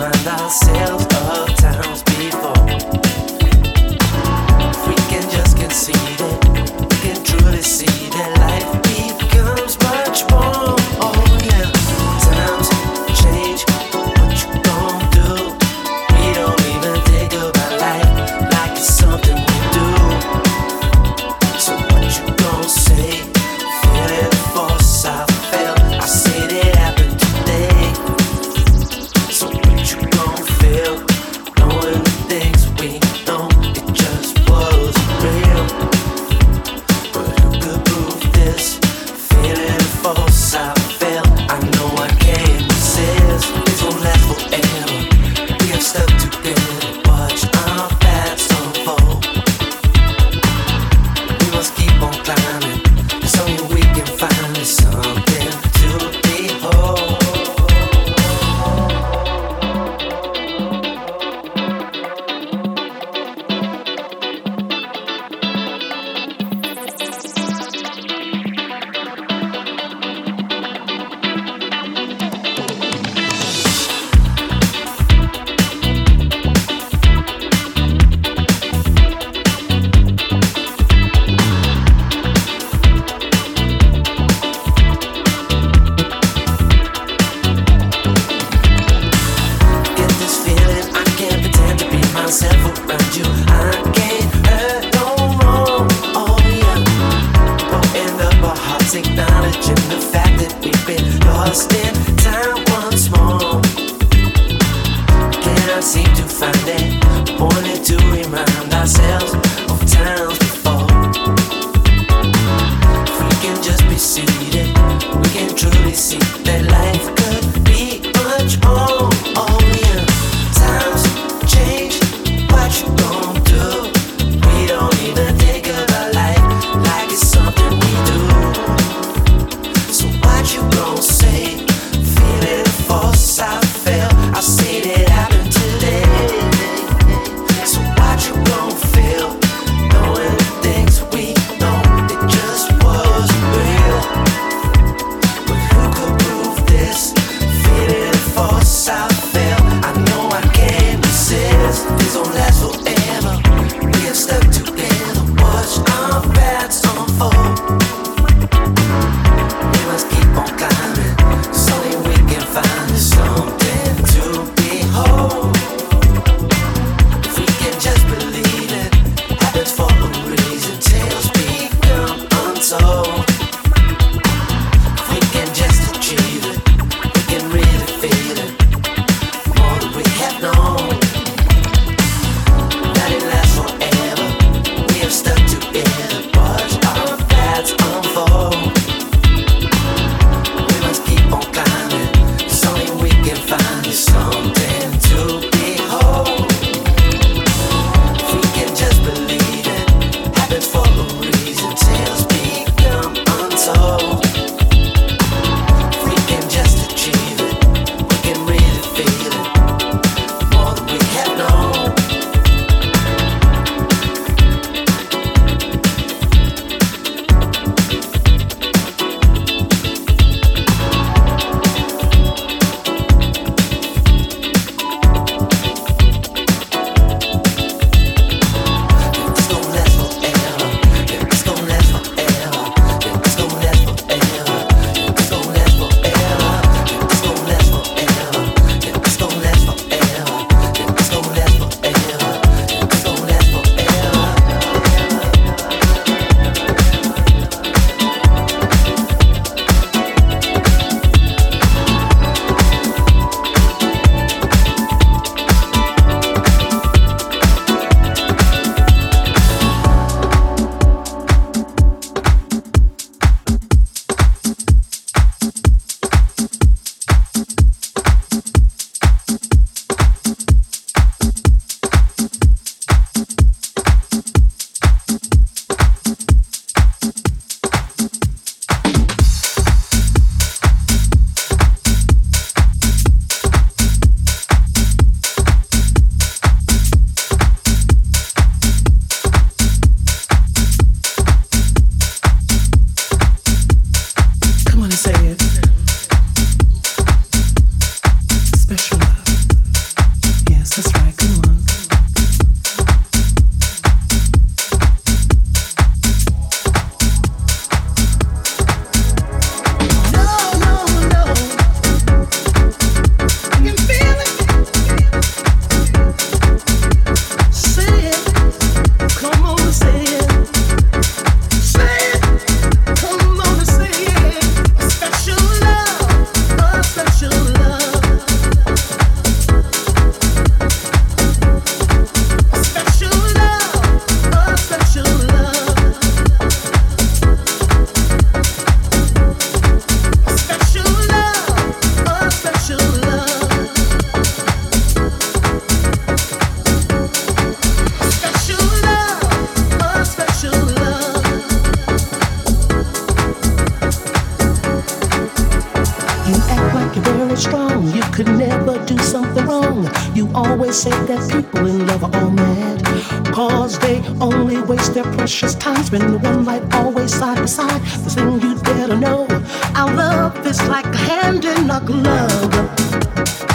remind ourselves of times before. If we can just concede it. their life always say that people in love are all mad. Cause they only waste their precious time spending one night always side by side. The thing you better know, our love is like a hand in a glove.